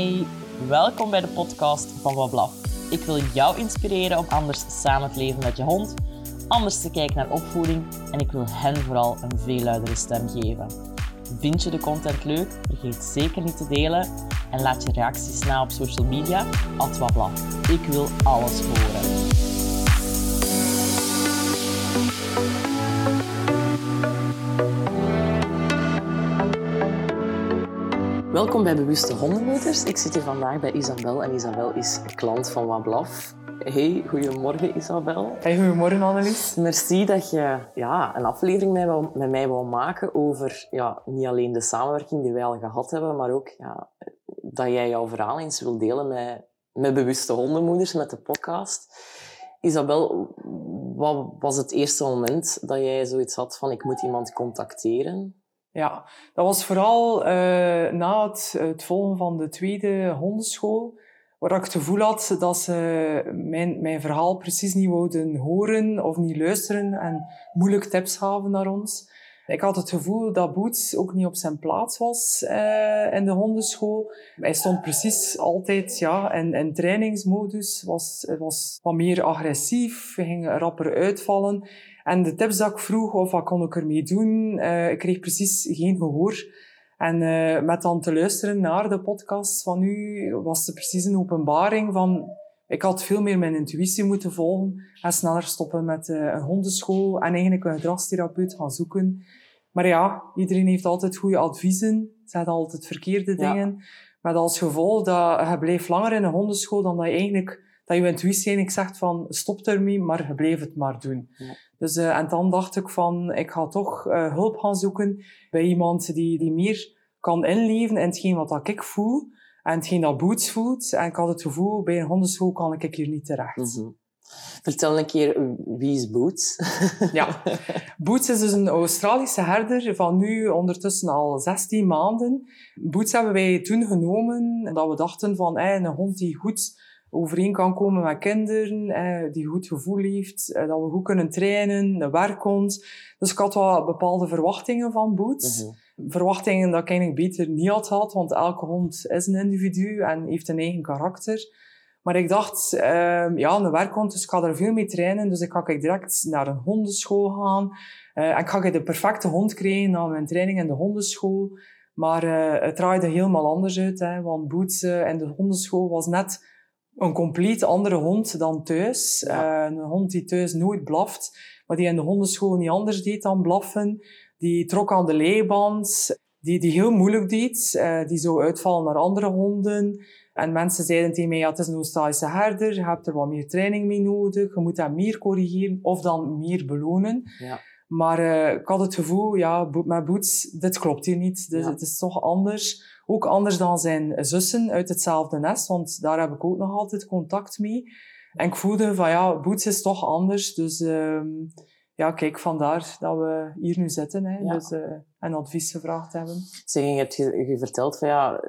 Hey, welkom bij de podcast van Wablaf. Ik wil jou inspireren om anders samen te leven met je hond, anders te kijken naar opvoeding en ik wil hen vooral een veel luidere stem geven. Vind je de content leuk? Vergeet zeker niet te delen en laat je reacties na op social media, at Wablaf. Ik wil alles horen. Welkom bij Bewuste Hondenmoeders. Ik zit hier vandaag bij Isabel en Isabel is klant van Wablaf. Hey, goedemorgen Isabel. Hey, goedemorgen Annelies. Merci dat je ja, een aflevering met, mij- met mij wil maken over ja, niet alleen de samenwerking die wij al gehad hebben, maar ook ja, dat jij jouw verhaal eens wil delen met, met Bewuste Hondenmoeders, met de podcast. Isabel, wat was het eerste moment dat jij zoiets had van ik moet iemand contacteren? Ja, dat was vooral eh, na het, het volgen van de tweede hondenschool, waar ik het gevoel had dat ze mijn, mijn verhaal precies niet wouden horen of niet luisteren en moeilijk tips gaven naar ons. Ik had het gevoel dat Boots ook niet op zijn plaats was eh, in de hondenschool. Hij stond precies altijd ja, in, in trainingsmodus, was, was wat meer agressief, ging rapper uitvallen. En de tips dat ik vroeg, of wat kon ik ermee doen, eh, ik kreeg precies geen gehoor. En eh, met dan te luisteren naar de podcast van u, was er precies een openbaring van... Ik had veel meer mijn intuïtie moeten volgen en sneller stoppen met eh, een hondenschool en eigenlijk een gedragstherapeut gaan zoeken. Maar ja, iedereen heeft altijd goede adviezen, zegt altijd verkeerde Ja. dingen. Met als gevolg dat je blijft langer in een hondenschool dan dat je eigenlijk... Dat je intuïtie eigenlijk zegt van stop ermee, maar je blijft het maar doen. Ja. Dus, eh, en dan dacht ik van, ik ga toch eh, hulp gaan zoeken bij iemand die, die meer kan inleven in hetgeen wat dat ik voel en hetgeen dat Boots voelt. En ik had het gevoel, bij een hondenschool kan ik hier niet terecht. Mhm. Vertel een keer, wie is Boots? Ja. Boots is dus een Australische herder van nu ondertussen al 16 maanden. Boots hebben wij toen genomen omdat we dachten van eh, een hond die goed overeen kan komen met kinderen, eh, die goed gevoel heeft, eh, dat we goed kunnen trainen, een werkhond. Dus ik had wel bepaalde verwachtingen van Boots. Mhm. Verwachtingen dat ik eigenlijk beter niet had gehad, want elke hond is een individu en heeft een eigen karakter. Maar ik dacht, ehm, ja, een werkhond, dus ik ga er veel mee trainen. Dus ik ga ik direct naar een hondenschool gaan. Eh, en ik ga de perfecte hond krijgen na mijn training in de hondenschool. Maar eh, het draaide helemaal anders uit, hè, want Boots in de hondenschool was net een compleet andere hond dan thuis. Ja. Eh, een hond die thuis nooit blaft, maar die in de hondenschool niet anders deed dan blaffen. Die trok aan de leiband, die, die heel moeilijk deed. eh, die zou uitvallen naar andere honden. En mensen zeiden tegen mij, ja, het is een Australische herder, je hebt er wat meer training mee nodig, je moet hem meer corrigeren of dan meer belonen. Ja. Maar eh, ik had het gevoel, ja, met Boots, dit klopt hier niet. Dus Ja. het is toch anders. Ook anders dan zijn zussen uit hetzelfde nest, want daar heb ik ook nog altijd contact mee. En ik voelde van, ja, Boots is toch anders. Dus ehm, ja, kijk, vandaar dat we hier nu zitten. Hè, Ja. dus, eh, en advies gevraagd hebben. Zeg, je hebt je, je verteld van ja,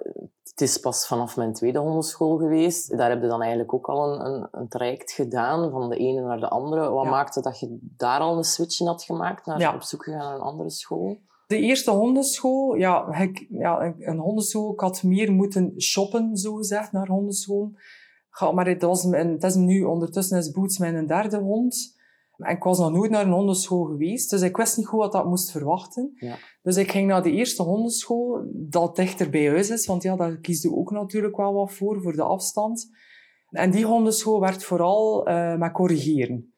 het is pas vanaf mijn tweede hondenschool geweest. Daar heb je dan eigenlijk ook al een, een, een traject gedaan, van de ene naar de andere. Wat Ja. maakte dat je daar al een switch in had gemaakt, naar Ja. op zoek gegaan naar een andere school? De eerste hondenschool, ja, ik, ja een- hondenschool, ik had meer moeten shoppen, zo gezegd, naar hondenschool. Maar het, was mijn, het is nu, ondertussen is Boots mijn derde hond. Ik was nog nooit naar een hondenschool geweest, dus ik wist niet goed wat dat moest verwachten. Ja. Dus ik ging naar de eerste hondenschool, dat dichter bij huis is, want ja, daar kies je ook natuurlijk wel wat voor, voor de afstand. En die hondenschool werd vooral eh met corrigeren.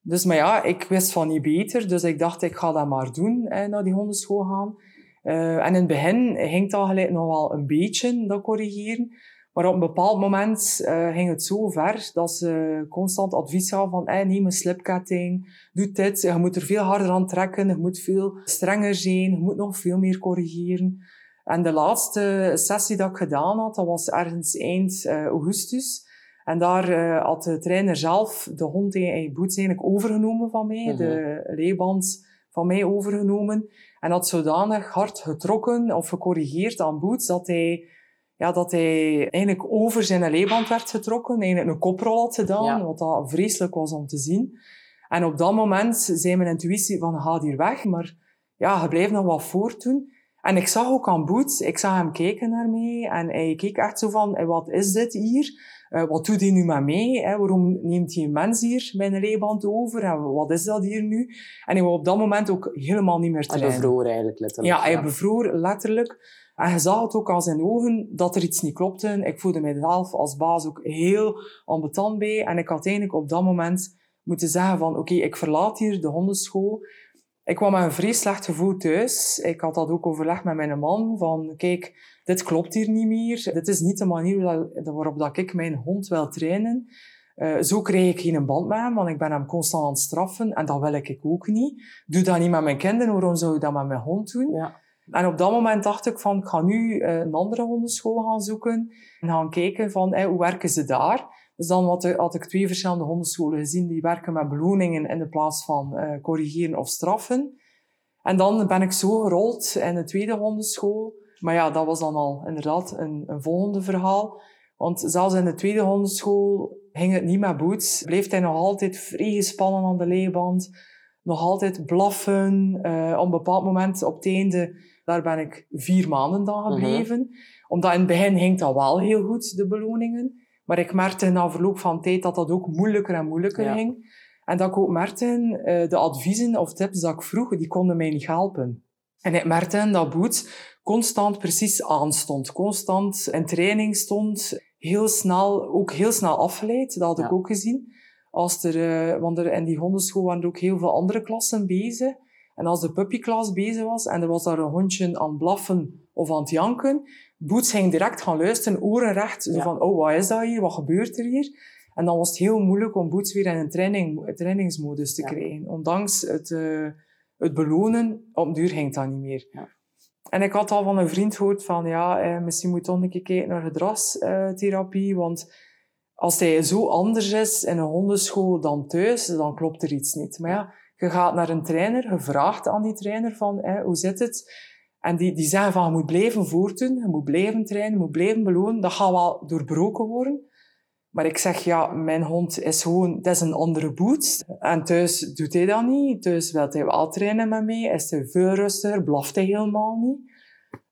Dus, maar ja, ik wist van niet beter, dus ik dacht, ik ga dat maar doen, eh, naar die hondenschool gaan. Eh, en in het begin ging dat gelijk nog wel een beetje, dat corrigeren. Maar op een bepaald moment eh, ging het zo ver dat ze constant advies gaven van eh, neem een slipketting, doe dit, je moet er veel harder aan trekken, je moet veel strenger zijn, je moet nog veel meer corrigeren. En de laatste sessie dat ik gedaan had, dat was ergens eind eh, augustus. En daar eh, had de trainer zelf de hond in Boots eigenlijk overgenomen van mij, Mhm. de leiband van mij overgenomen. En had zodanig hard getrokken of gecorrigeerd aan Boots dat hij, ja, dat hij eigenlijk over zijn leiband werd getrokken, eigenlijk een koprol had gedaan, Ja. wat dat vreselijk was om te zien. En op dat moment zei mijn intuïtie van, ga hier weg, maar ja, je blijft nog wat voortdoen. En ik zag ook aan Boots, ik zag hem kijken naar mij en hij keek echt zo van, wat is dit hier? Uh, wat doet hij nu met mij? Hè? Waarom neemt hij een mens hier mijn leiband over? En wat is dat hier nu? En hij wou op dat moment ook helemaal niet meer trainen. Hij bevroor eigenlijk letterlijk. Ja, hij ja. bevroor letterlijk. En je zag het ook aan zijn ogen dat er iets niet klopte. Ik voelde mijzelf als baas ook heel ambetant bij. En ik had eigenlijk op dat moment moeten zeggen van oké, ik verlaat hier de hondenschool. Ik kwam met een vrees slecht gevoel thuis. Ik had dat ook overlegd met mijn man. Van, kijk, dit klopt hier niet meer. Dit is niet de manier waarop dat ik mijn hond wil trainen. Uh, zo krijg ik geen band met hem, want ik ben hem constant aan het straffen. En dat wil ik ook niet. Doe dat niet met mijn kinderen, waarom zou ik dat met mijn hond doen? Ja. En op dat moment dacht ik van, ik ga nu uh, een andere hondenschool gaan zoeken. En gaan kijken van, hoe werken ze daar? Dus dan had, ik twee verschillende hondenscholen gezien die werken met beloningen in de plaats van uh, corrigeren of straffen. En dan ben ik zo gerold in de tweede hondenschool. Maar ja, dat was dan al inderdaad een, een volgende verhaal. Want zelfs in de tweede hondenschool ging het niet met boots. Bleef hij nog altijd vrij gespannen aan de leiband. Nog altijd blaffen. Uh, op een bepaald moment, op het einde, daar ben ik vier maanden dan mhm. gebleven. Omdat in het begin ging dat wel heel goed, de beloningen. Maar ik merkte na verloop van tijd dat dat ook moeilijker en moeilijker ging. En dat ik ook merkte, uh, de adviezen of tips dat ik vroeg, die konden mij niet helpen. En ik merkte dat Boots constant precies aanstond. Constant in training stond. Heel snel, ook heel snel afgeleid. Dat had ik ook gezien. Als er, uh, want er in die hondenschool waren er ook heel veel andere klassen bezig. En als de puppyklas bezig was en er was daar een hondje aan blaffen of aan het janken, Boots ging direct gaan luisteren, oren recht, zo van, oh, wat is dat hier? Wat gebeurt er hier? En dan was het heel moeilijk om Boots weer in een training, trainingsmodus te krijgen. Ondanks het, uh, het belonen, op duur ging dat niet meer. Ja. En ik had al van een vriend gehoord van, ja, eh, misschien moet je toch een keer kijken naar gedragstherapie, want als hij zo anders is in een hondenschool dan thuis, dan klopt er iets niet. Maar ja, je gaat naar een trainer, je vraagt aan die trainer van, hoe zit het? En die, die zeggen van, je moet blijven voortdoen, je moet blijven trainen, je moet blijven belonen. Dat gaat wel doorbroken worden. Maar ik zeg, ja, mijn hond is gewoon, dat is een andere boet. En thuis doet hij dat niet. Thuis wil hij wel trainen met mij, is hij veel rustiger, blaft hij helemaal niet.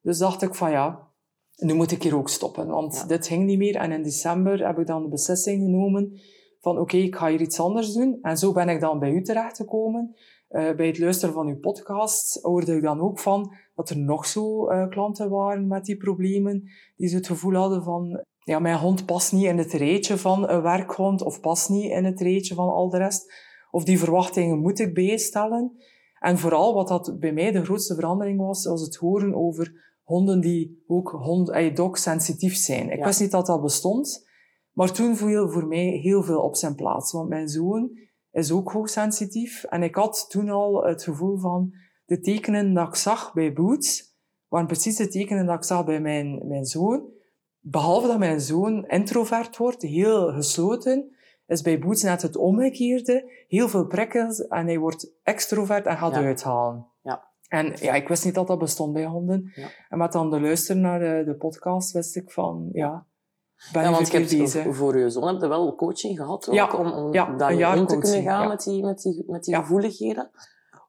Dus dacht ik van, ja, nu moet ik hier ook stoppen, want dit ging niet meer. En in december heb ik dan de beslissing genomen van, oké, ik ga hier iets anders doen. En zo ben ik dan bij u terechtgekomen. Uh, bij het luisteren van uw podcast hoorde ik dan ook van dat er nog zo uh, klanten waren met die problemen, die ze het gevoel hadden van, ja, mijn hond past niet in het rijtje van een werkhond, of past niet in het rijtje van al de rest. Of die verwachtingen moet ik bijstellen. En vooral wat dat bij mij de grootste verandering was, was het horen over honden die ook hond, eh, dog-sensitief zijn. Ik wist niet dat dat bestond, maar toen viel voor mij heel veel op zijn plaats. Want mijn zoon is ook hoogsensitief. En ik had toen al het gevoel van de tekenen dat ik zag bij Boots, waren precies de tekenen dat ik zag bij mijn, mijn zoon. Behalve dat mijn zoon introvert wordt, heel gesloten, is bij Boots net het omgekeerde. Heel veel prikkels en hij wordt extrovert en gaat ja. uithalen. Ja. En ja, ik wist niet dat dat bestond bij honden. Ja. En met dan de luisteren naar de, de podcast wist ik van, ja, ja, want je hebt, voor je zoon heb je wel coaching gehad ook, ja, om, om ja, daar om te kunnen gaan met die, met die, met die gevoeligheden.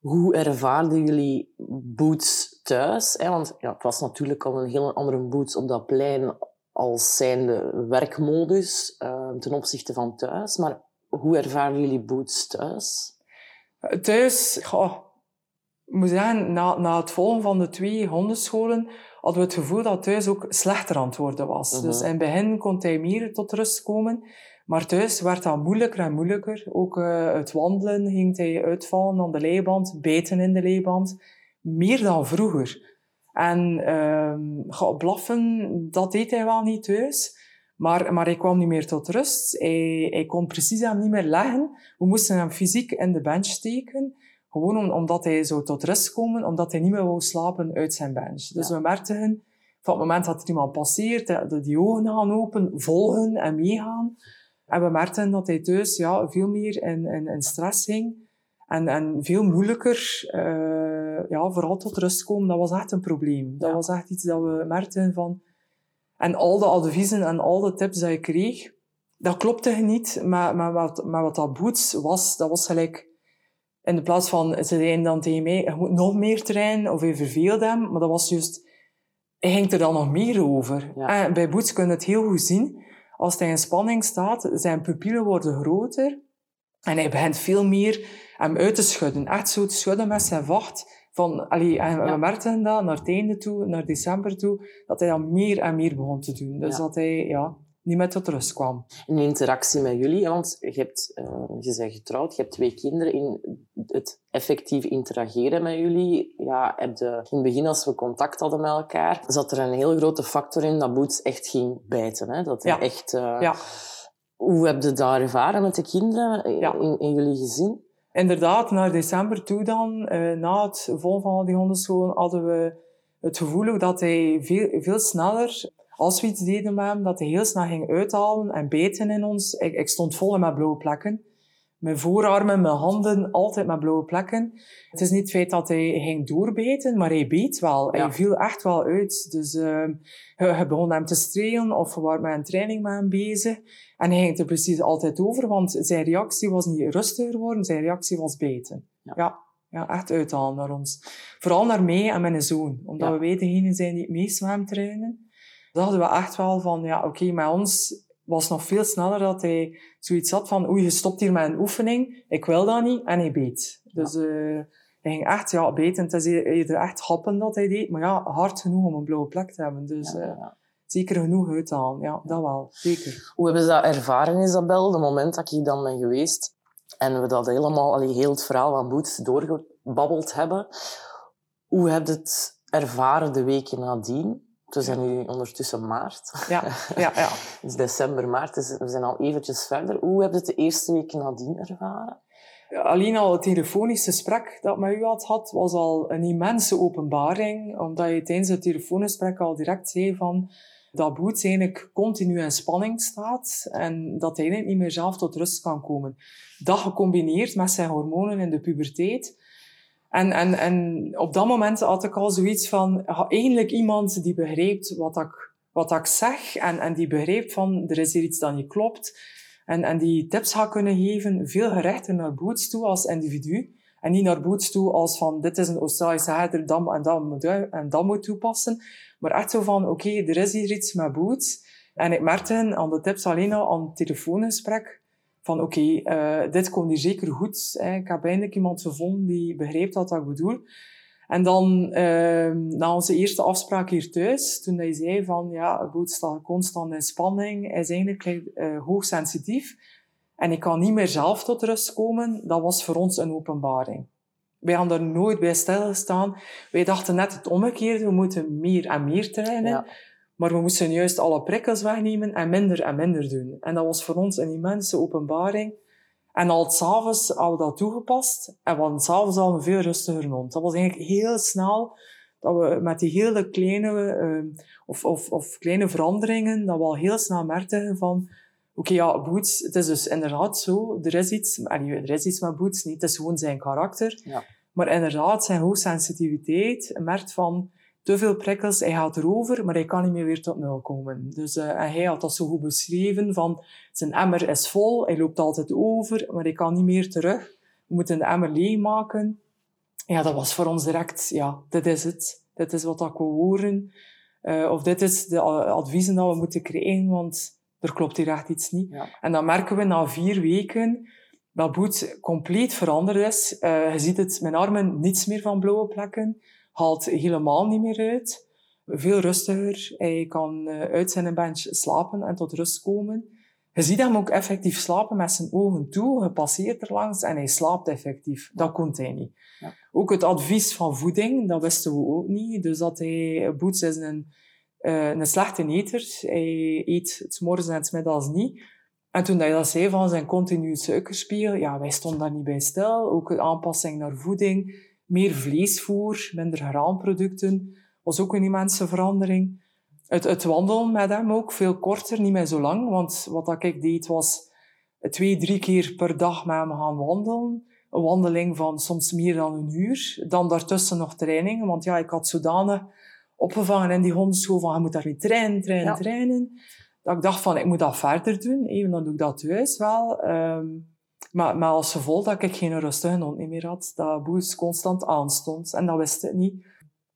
Hoe ervaarden jullie boots thuis? Hè? Want ja, het was natuurlijk al een heel andere boots op dat plein als zijnde werkmodus uh, ten opzichte van thuis. Maar hoe ervaren jullie boots thuis? Thuis, goh, moet zeggen, na, na het volgen van de twee hondenscholen hadden we het gevoel dat thuis ook slechter aan het worden was. Mhm. Dus in het begin kon hij meer tot rust komen. Maar thuis werd dat moeilijker en moeilijker. Ook uh, het wandelen ging hij uitvallen aan de leiband, bijten in de leiband. Meer dan vroeger. En uh, blaffen, dat deed hij wel niet thuis. Maar, maar hij kwam niet meer tot rust. Hij, hij kon precies hem niet meer leggen. We moesten hem fysiek in de bench steken. Gewoon omdat hij zou tot rust komen, omdat hij niet meer wou slapen uit zijn bench. Dus we merkten, van het moment dat er iemand passeert, dat die ogen gaan open, volgen en meegaan. En we merkten dat hij thuis ja, veel meer in, in, in stress ging. En, en veel moeilijker, uh, ja, vooral tot rust komen. Dat was echt een probleem. Dat was echt iets dat we merkten van... En al de adviezen en al de tips die ik kreeg, dat klopte niet met, met, wat, met wat dat boots was. Dat was gelijk In de plaats van, ze zeiden dan tegen mij, je moet nog meer trainen, of je verveelt hem. Maar dat was juist, hij ging er dan nog meer over. En bij Boots kun je het heel goed zien. Als hij in spanning staat, zijn pupillen worden groter. En hij begint veel meer hem uit te schudden. Echt zo te schudden met zijn vacht. Van, allee, en we merkten dat naar het einde toe, naar december toe, dat hij dan meer en meer begon te doen. Dus dat hij, ja, niet meer tot rust kwam. In interactie met jullie, want je, hebt, uh, je bent getrouwd, je hebt twee kinderen. In het effectief interageren met jullie, ja, heb je, in het begin als we contact hadden met elkaar, zat er een heel grote factor in dat Boots echt ging bijten. Hè? Dat hij echt... Uh, ja. Hoe heb je dat ervaren met de kinderen in, in jullie gezin? Inderdaad, naar december toe dan, uh, na het volgen van die hondenschool, hadden we het gevoel dat hij veel, veel sneller als we iets deden met hem, dat hij heel snel ging uithalen en bijten in ons. Ik, ik stond vol met blauwe plekken. Mijn voorarmen, mijn handen, altijd met blauwe plekken. Het is niet het feit dat hij ging doorbijten, maar hij beet wel. Hij viel echt wel uit. Dus uh, je, begon hem te strelen of we waren met een training met hem bezig. En hij ging er precies altijd over, want zijn reactie was niet rustiger geworden, zijn reactie was bijten. Ja. ja. Ja, echt uithalen naar ons. Vooral naar mij en mijn zoon. Omdat we wij degene zijn die het meest trainen dat hadden we echt wel van, ja, oké, okay, met ons was nog veel sneller dat hij zoiets had van, oei, je stopt hier met een oefening, ik wil dat niet, en hij beet. Dus uh, hij ging echt, ja, beten. Het is eerder echt happen dat hij deed, maar ja, hard genoeg om een blauwe plek te hebben. Dus ja, uh, zeker genoeg uithalen, ja, dat wel, zeker. Hoe hebben ze dat ervaren, Isabel, het moment dat ik dan ben geweest en we dat helemaal, allee, heel het verhaal van Boots doorgebabbeld hebben? Hoe heb je het ervaren de weken nadien? We zijn nu ondertussen maart. Ja, ja, ja. Is december, maart, dus we zijn al eventjes verder. Hoe heb je het de eerste week nadien ervaren? Alleen al het telefonische gesprek dat met u had, had, was al een immense openbaring. Omdat je tijdens het telefoongesprek al direct zei van dat Boots eigenlijk continu in spanning staat en dat hij niet meer zelf tot rust kan komen. Dat gecombineerd met zijn hormonen in de puberteit en, en, en op dat moment had ik al zoiets van, eigenlijk iemand die begrijpt wat ik, wat ik zeg en, en die begrijpt van, er is hier iets dat niet klopt. En, en die tips gaat kunnen geven, veel gerechter naar Boots toe als individu. En niet naar Boots toe als van, dit is een Australische herder, dan, en dat moet, en dat moet toepassen. Maar echt zo van, oké, er is hier iets met Boots. En ik merkte aan de tips alleen al aan het telefoongesprek, van oké, okay, uh, dit komt hier zeker goed. Hè. Ik heb eindelijk iemand gevonden die begrijpt wat ik bedoel. En dan, uh, na onze eerste afspraak hier thuis, toen hij zei van, ja, Boet staat constant in spanning, hij is eigenlijk uh, hoogsensitief en ik kan niet meer zelf tot rust komen, dat was voor ons een openbaring. Wij hadden er nooit bij stilgestaan. Wij dachten net het omgekeerde, we moeten meer en meer trainen. Ja. Maar we moesten juist alle prikkels wegnemen en minder en minder doen. En dat was voor ons een immense openbaring. En al s'avonds hadden we dat toegepast. En we s'avonds al een veel rustiger hond. Dat was eigenlijk heel snel dat we met die hele kleine, uh, of, of, of kleine veranderingen, dat we al heel snel merkten van, oké, okay, ja, Boots, het is dus inderdaad zo, er is iets, er is iets met Boots niet, het is gewoon zijn karakter. Ja. Maar inderdaad, zijn hoogsensitiviteit merkt van, te veel prikkels, hij gaat erover, maar hij kan niet meer weer tot nul komen. Dus uh, en hij had dat zo goed beschreven, van zijn emmer is vol, hij loopt altijd over, maar hij kan niet meer terug. We moeten de emmer leegmaken. Ja, dat was voor ons direct, ja, dit is het. Dit is wat ik wil horen. Uh, of dit is de adviezen dat we moeten krijgen, want er klopt hier echt iets niet. Ja. En dan merken we na vier weken dat Boet compleet veranderd is. Uh, je ziet het, mijn armen niets meer van blauwe plekken haalt helemaal niet meer uit. Veel rustiger. Hij kan eh, uit zijn bench slapen en tot rust komen. Je ziet hem ook effectief slapen met zijn ogen toe. Je passeert er langs en hij slaapt effectief. Dat kon hij niet. Ja. Ook het advies van voeding, dat wisten we ook niet. Dus dat hij, Boots is een, uh, een slechte eter. Hij eet het morgens en het middags niet. En toen hij dat zei van zijn continu suikerspiegel, ja, wij stonden daar niet bij stil. Ook de aanpassing naar voeding meer vleesvoer, minder graanproducten, was ook een immense verandering. Het, het wandelen met hem ook, veel korter, niet meer zo lang. Want wat ik deed was twee, drie keer per dag met hem gaan wandelen. Een wandeling van soms meer dan een uur. Dan daartussen nog trainingen, want ja, ik had zodanig opgevangen in die hondenschool van je moet daar niet trainen, trainen, ja. trainen. Dat ik dacht van, ik moet dat verder doen. Even dan doe ik dat thuis wel. Um, Maar, maar als gevolg dat ik geen rustige hond meer had, dat Boes constant aanstond. En dat wist ik niet.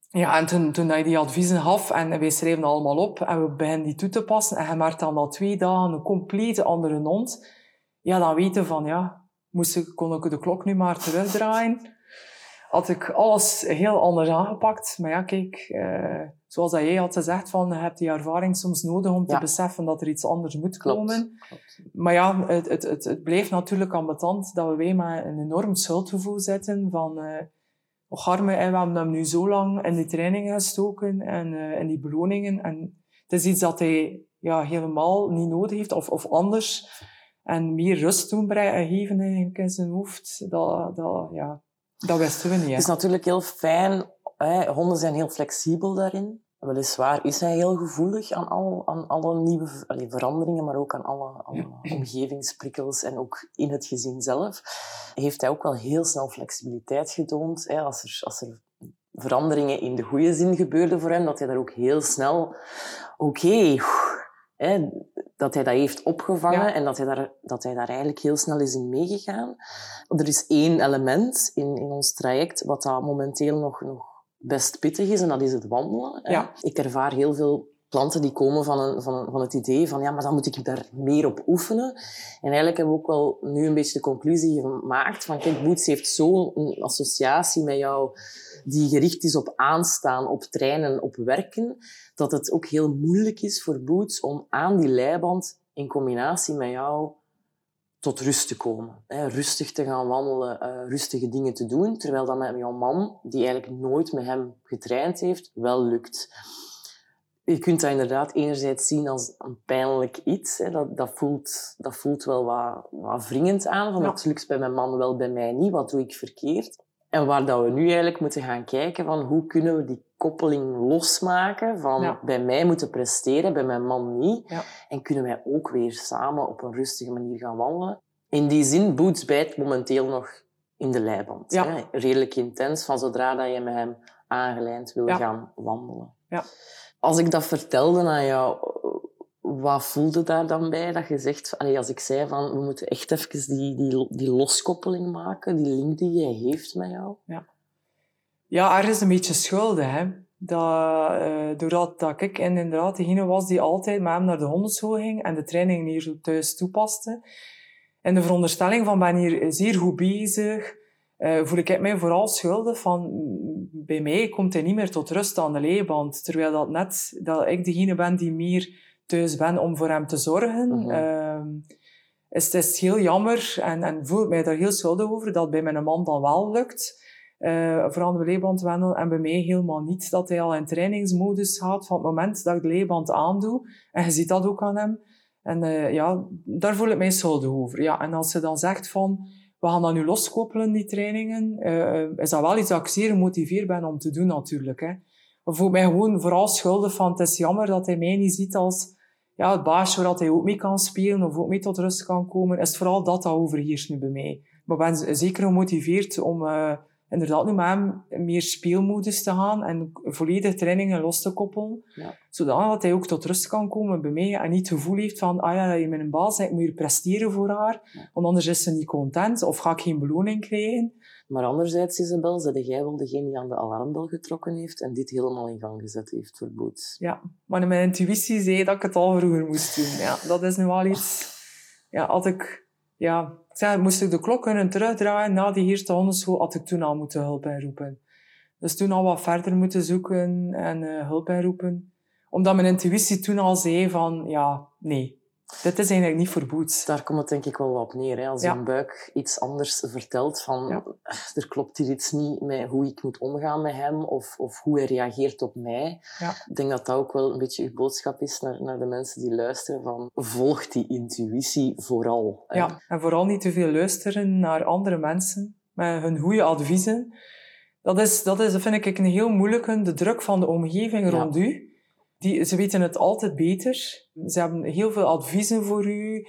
Ja, en toen, toen hij die adviezen gaf en wij schreven allemaal op en we beginnen die toe te passen en hij maakt dan na twee dagen een compleet andere hond, ja, dan weten van, ja, moest ik, kon ik de klok nu maar terugdraaien. Had ik alles heel anders aangepakt. Maar ja, kijk, eh, zoals dat jij had gezegd, van, je hebt die ervaring soms nodig om te beseffen dat er iets anders moet komen. Klopt. Maar ja, het, het, het, het blijft natuurlijk ambetant dat we wij met een enorm schuldgevoel zitten van... Uh, Och arme, we hebben hem nu zo lang in die trainingen gestoken en uh, in die beloningen. En het is iets dat hij ja, helemaal niet nodig heeft, of, of anders. En meer rust doen en geven in zijn hoofd, dat, dat, ja, dat wisten we niet. Het is natuurlijk heel fijn. Hè? Honden zijn heel flexibel daarin. Weliswaar is hij heel gevoelig aan, al, aan alle nieuwe allee, veranderingen, maar ook aan alle, alle omgevingsprikkels en ook in het gezin zelf. Heeft hij ook wel heel snel flexibiliteit getoond. Hè? Als, er, als er veranderingen in de goede zin gebeurden voor hem, dat hij daar ook heel snel... Oké, dat hij dat heeft opgevangen en dat hij, daar, dat hij daar eigenlijk heel snel is in meegegaan. Er is één element in, in ons traject wat dat momenteel nog, nog best pittig is en dat is het wandelen. Ja. Ik ervaar heel veel klanten die komen van, een, van, van het idee van ja, maar dan moet ik daar meer op oefenen. En eigenlijk hebben we ook wel nu een beetje de conclusie gemaakt van kijk, Boots heeft zo'n associatie met jou die gericht is op aanstaan, op trainen, op werken, dat het ook heel moeilijk is voor Boots om aan die leiband in combinatie met jou tot rust te komen. Hè, rustig te gaan wandelen, uh, rustige dingen te doen, terwijl dat met jouw man, die eigenlijk nooit met hem getraind heeft, wel lukt. Je kunt dat inderdaad enerzijds zien als een pijnlijk iets. Hè. Dat, dat, voelt, dat voelt wel wat, wat wringend aan. Van, ja. Het lukt bij mijn man wel, bij mij niet. Wat doe ik verkeerd? En waar dat we nu eigenlijk moeten gaan kijken van hoe kunnen we die koppeling losmaken van bij mij moeten presteren, bij mijn man niet. Ja. En kunnen wij ook weer samen op een rustige manier gaan wandelen. In die zin, Boots bijt momenteel nog in de leiband. Redelijk intens, van zodra dat je met hem aangelijnd wil gaan wandelen. Als ik dat vertelde aan jou, wat voelde daar dan bij? Dat je zegt, als ik zei van, we moeten echt even die, die, die loskoppeling maken, die link die jij heeft met jou. Ja, ja er is een beetje schulden, hè. Dat, uh, doordat dat ik en inderdaad degene was die altijd met hem naar de hondenschool ging en de trainingen hier thuis toepaste. En de veronderstelling van ben hier zeer goed bezig, uh, voel ik mij vooral schuldig van bij mij komt hij niet meer tot rust aan de leiband. Terwijl dat net dat ik degene ben die meer thuis ben om voor hem te zorgen. Uh -huh. is het is heel jammer en, en voel ik mij daar heel schuldig over dat bij mijn man dan wel lukt. Uh, vooral de leeband wandelen en bij mij helemaal niet. Dat hij al in trainingsmodus gaat van het moment dat ik de leeband aandoe. En je ziet dat ook aan hem. En uh, ja, daar voel ik mij schuldig over. Ja, en als ze dan zegt van, we gaan dat nu loskoppelen, die trainingen, uh, is dat wel iets dat ik zeer gemotiveerd ben om te doen natuurlijk. Hè. Ik voel mij gewoon vooral schuldig van, het is jammer dat hij mij niet ziet als ja, het baasje waar hij ook mee kan spelen of ook mee tot rust kan komen, is vooral dat dat overheerst nu bij mij. Maar ik ben zeker gemotiveerd om uh, inderdaad nu met hem meer speelmodus te gaan en volledig trainingen los te koppelen. Ja. Zodat hij ook tot rust kan komen bij mij en niet het gevoel heeft van, ah ja, je bent een baas, ik moet hier presteren voor haar, want anders is ze niet content of ga ik geen beloning krijgen. Maar anderzijds, Isabel, zei jij wel degene die aan de alarmbel getrokken heeft en dit helemaal in gang gezet heeft voor Boots. Ja, maar mijn intuïtie zei dat ik het al vroeger moest doen. Ja, dat is nu wel iets... Ja, had ik... Ja, zeg, moest ik de klok kunnen terugdraaien na die eerste hondenschool, had ik toen al moeten hulp inroepen. Dus toen al wat verder moeten zoeken en uh, hulp inroepen. Omdat mijn intuïtie toen al zei van, ja, nee, dit is eigenlijk niet voor boots. Daar komt het denk ik wel op neer. Hè? Als ja. een buik iets anders vertelt van ja. er klopt hier iets niet met hoe ik moet omgaan met hem of, of hoe hij reageert op mij. Ja. Ik denk dat dat ook wel een beetje uw boodschap is naar, naar de mensen die luisteren van volg die intuïtie vooral. Hè? Ja, en vooral niet te veel luisteren naar andere mensen met hun goede adviezen. Dat is, dat is, vind ik, een heel moeilijke, de druk van de omgeving rond u die, ze weten het altijd beter. Ze hebben heel veel adviezen voor u.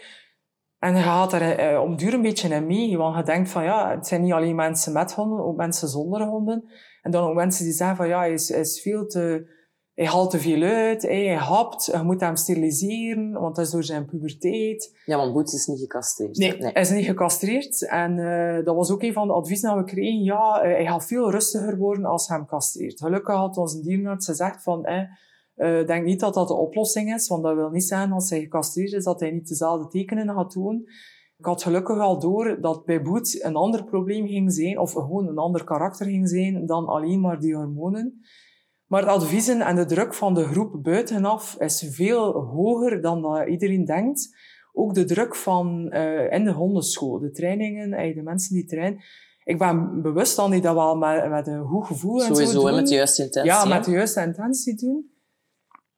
En je gaat er eh, om duur een beetje in mee. Want je denkt van ja, het zijn niet alleen mensen met honden, ook mensen zonder honden. En dan ook mensen die zeggen van ja, hij is, is veel te... hij haalt te veel uit, hij hapt, je moet hem steriliseren, want dat is door zijn puberteit. Ja, want Boots is niet gecastreerd. Nee, hij is niet gecastreerd. En uh, dat was ook een van de adviezen dat we kregen. Ja, uh, hij gaat veel rustiger worden als hij hem castreert. Gelukkig had onze dierenarts gezegd van, eh, uh, denk niet dat dat de oplossing is, want dat wil niet zeggen als hij gecastreerd is dat hij niet dezelfde tekenen gaat doen. Ik had gelukkig al door dat bij Boots een ander probleem ging zijn, of gewoon een ander karakter ging zijn dan alleen maar die hormonen. Maar de adviezen en de druk van de groep buitenaf is veel hoger dan dat iedereen denkt. Ook de druk van uh, in de hondenschool, de trainingen, uh, de mensen die trainen. Ik ben bewust dat die dat wel met, met een goed gevoel Sowieso, en zo doen. met de juiste intentie. Ja, met de juiste intentie doen.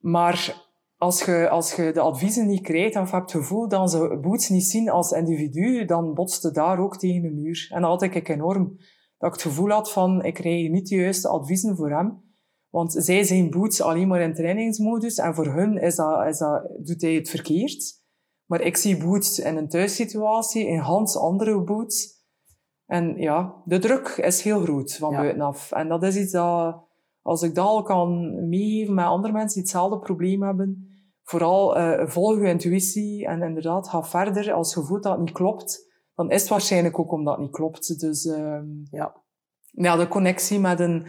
Maar als je, als je de adviezen niet krijgt of hebt het gevoel dat ze Boots niet zien als individu, dan botste daar ook tegen de muur. En dat had ik enorm. Dat ik het gevoel had van, ik krijg niet de juiste adviezen voor hem. Want zij zijn Boots alleen maar in trainingsmodus en voor hun is dat, is dat, doet hij het verkeerd. Maar ik zie Boots in een thuissituatie, in Hans andere Boots. En ja, de druk is heel groot van Ja. buitenaf. En dat is iets dat, als ik dat al kan meegeven met andere mensen die hetzelfde probleem hebben, vooral eh, volg je intuïtie en inderdaad ga verder. Als je voelt dat het niet klopt, dan is het waarschijnlijk ook omdat het niet klopt. Dus ehm, Ja. ja, de connectie met een,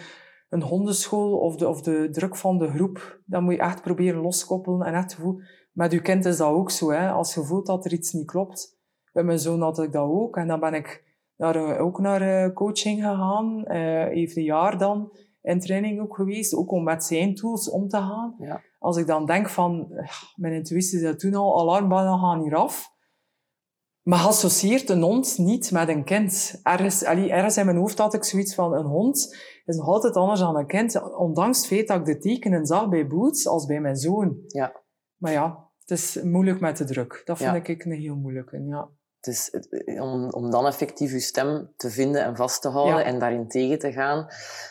een hondenschool of de, of de druk van de groep, dat moet je echt proberen loskoppelen en echt voelen. Met je kind is dat ook zo. Hè? Als je voelt dat er iets niet klopt. Bij mijn zoon had ik dat ook. En dan ben ik naar, eh, ook naar eh, coaching gegaan. eh heeft een jaar dan in training ook geweest. Ook om met zijn tools om te gaan. Ja. Als ik dan denk van, eh, mijn intuïtie zei toen al, alarmbellen gaan hier af. Maar associeert een hond niet met een kind. Ergens, allee, ergens in mijn hoofd had ik zoiets van, een hond is nog altijd anders dan een kind. Ondanks het feit dat ik de tekenen zag bij Boots als bij mijn zoon. Ja. Maar ja, het is moeilijk met de druk. Dat Ja. vind ik een heel moeilijke, ja. Eh, om, om dan effectief je stem te vinden en vast te houden Ja. en daarin tegen te gaan,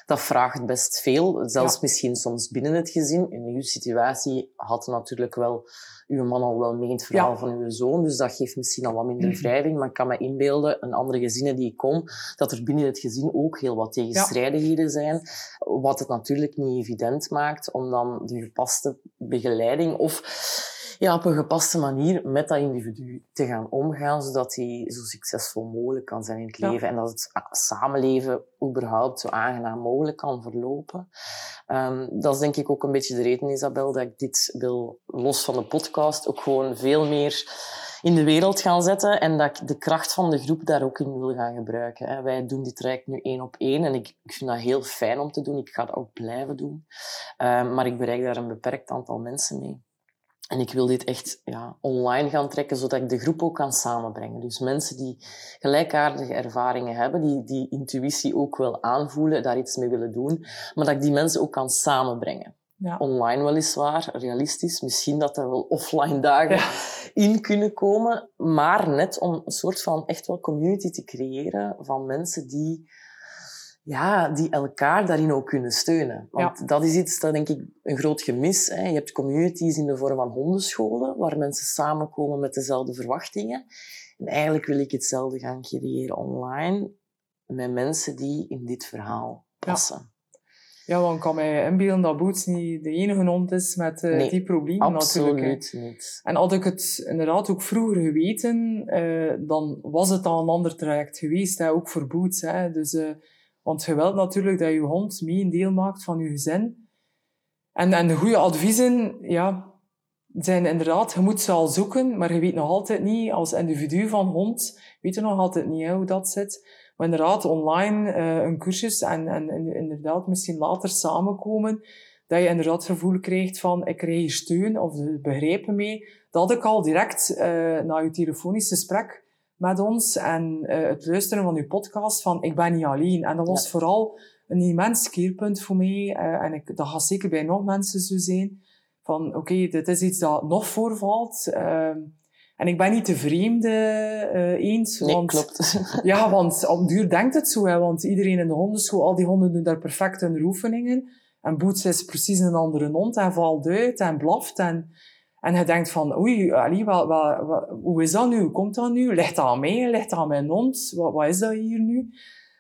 dat vraagt best veel. Zelfs Ja. misschien soms binnen het gezin. In uw situatie had natuurlijk wel uw man al wel mee in het verhaal Ja. van uw zoon, dus dat geeft misschien al wat minder Mhm. wrijving. Maar ik kan me inbeelden, een andere gezinnen die ik kom, dat er binnen het gezin ook heel wat tegenstrijdigheden zijn. Wat het natuurlijk niet evident maakt om dan de gepaste begeleiding of ja, op een gepaste manier met dat individu te gaan omgaan, zodat hij zo succesvol mogelijk kan zijn in het Ja. leven en dat het ah, samenleven überhaupt zo aangenaam mogelijk kan verlopen. Ehm, dat is denk ik ook een beetje de reden, Isabel, dat ik dit wil, los van de podcast, ook gewoon veel meer in de wereld gaan zetten en dat ik de kracht van de groep daar ook in wil gaan gebruiken. hè. Wij doen dit traject nu één op één en ik, ik vind dat heel fijn om te doen. Ik ga dat ook blijven doen. Ehm, maar ik bereik daar een beperkt aantal mensen mee. En ik wil dit echt ja, online gaan trekken, zodat ik de groep ook kan samenbrengen. Dus mensen die gelijkaardige ervaringen hebben, die die intuïtie ook wel aanvoelen, daar iets mee willen doen, maar dat ik die mensen ook kan samenbrengen. Ja. Online weliswaar, realistisch. Misschien dat er wel offline dagen Ja. in kunnen komen, maar net om een soort van echt wel community te creëren van mensen die ja, die elkaar daarin ook kunnen steunen. Want dat is iets dat denk ik een groot gemis. Hè. Je hebt communities in de vorm van hondenscholen, waar mensen samenkomen met dezelfde verwachtingen. En eigenlijk wil ik hetzelfde gaan creëren online, met mensen die in dit verhaal passen. Ja, want ik kan mij inbeelden dat Boots niet de enige hond is met eh, Nee, die problemen natuurlijk. hè. Absoluut niet. En had ik het inderdaad ook vroeger geweten, eh, dan was het al een ander traject geweest, hè, ook voor Boots. Hè. Dus, eh, want je wilt natuurlijk dat je hond mee een deel maakt van je gezin. En, en de goede adviezen, ja, zijn inderdaad, je moet ze al zoeken, maar je weet nog altijd niet, als individu van hond, weet je nog altijd niet hoe dat zit. Maar inderdaad, online eh, een cursus en, en, inderdaad misschien later samenkomen, dat je inderdaad het gevoel krijgt van, ik krijg hier steun of begrijpen mee. Dat ik al direct eh, na je telefonisch gesprek met ons en eh, het luisteren van uw podcast van, ik ben niet alleen. En dat was Ja. vooral een immens keerpunt voor mij. eh, en ik, dat gaat zeker bij nog mensen zo zijn. Van, oké, dit is iets dat nog voorvalt. ehm, en ik ben niet de vreemde eh, eens. Nee, want, klopt. Ja, want op duur denkt het zo. Hè, want iedereen in de hondenschool, al die honden doen daar perfect hun oefeningen. En Boots is precies een andere hond. En valt uit en blaft. En, en je denkt van, oei, allee, wat, wat, wat- hoe is dat nu? Hoe komt dat nu? Ligt dat aan mij? Ligt dat aan mijn hond? Wat, wat is dat hier nu?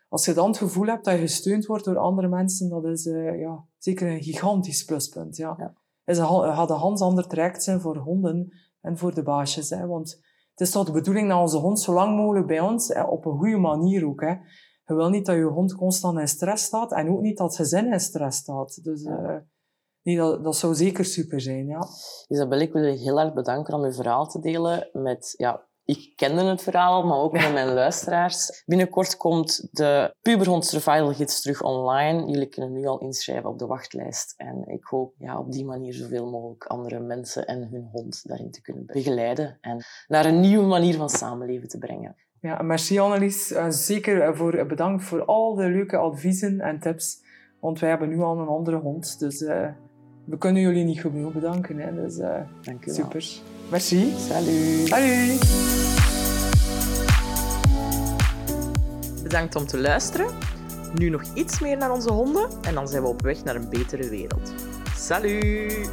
Als je dan het gevoel hebt dat je gesteund wordt door andere mensen, dat is, eh, ja, zeker een gigantisch pluspunt. Ja. Ja. En ze ha- hadden Hans ander traject zijn voor honden en voor de baasjes. Hè. Want het is toch de bedoeling dat onze hond zo lang mogelijk bij ons, hè, op een goede manier ook. Hè. Je wil niet dat je hond constant in stress staat en ook niet dat het gezin in stress staat. Dus Ja. eh, nee, dat, dat zou zeker super zijn. Ja. Isabel, ik wil je heel erg bedanken om je verhaal te delen met... Ja, ik kende het verhaal al, maar ook met mijn luisteraars. Binnenkort komt de Puberhond Survival Gids terug online. Jullie kunnen nu al inschrijven op de wachtlijst. En ik hoop ja, op die manier zoveel mogelijk andere mensen en hun hond daarin te kunnen begeleiden. En naar een nieuwe manier van samenleven te brengen. Ja, merci Annelies. Eh, zeker eh, voor, bedankt voor al de leuke adviezen en tips. Want wij hebben nu al een andere hond. Dus eh, we kunnen jullie niet genoeg bedanken. Hè. Dus eh, Dank u wel. super. Merci. Salut. Salut. Bedankt om te luisteren. Nu nog iets meer naar onze honden en dan zijn we op weg naar een betere wereld. Salut!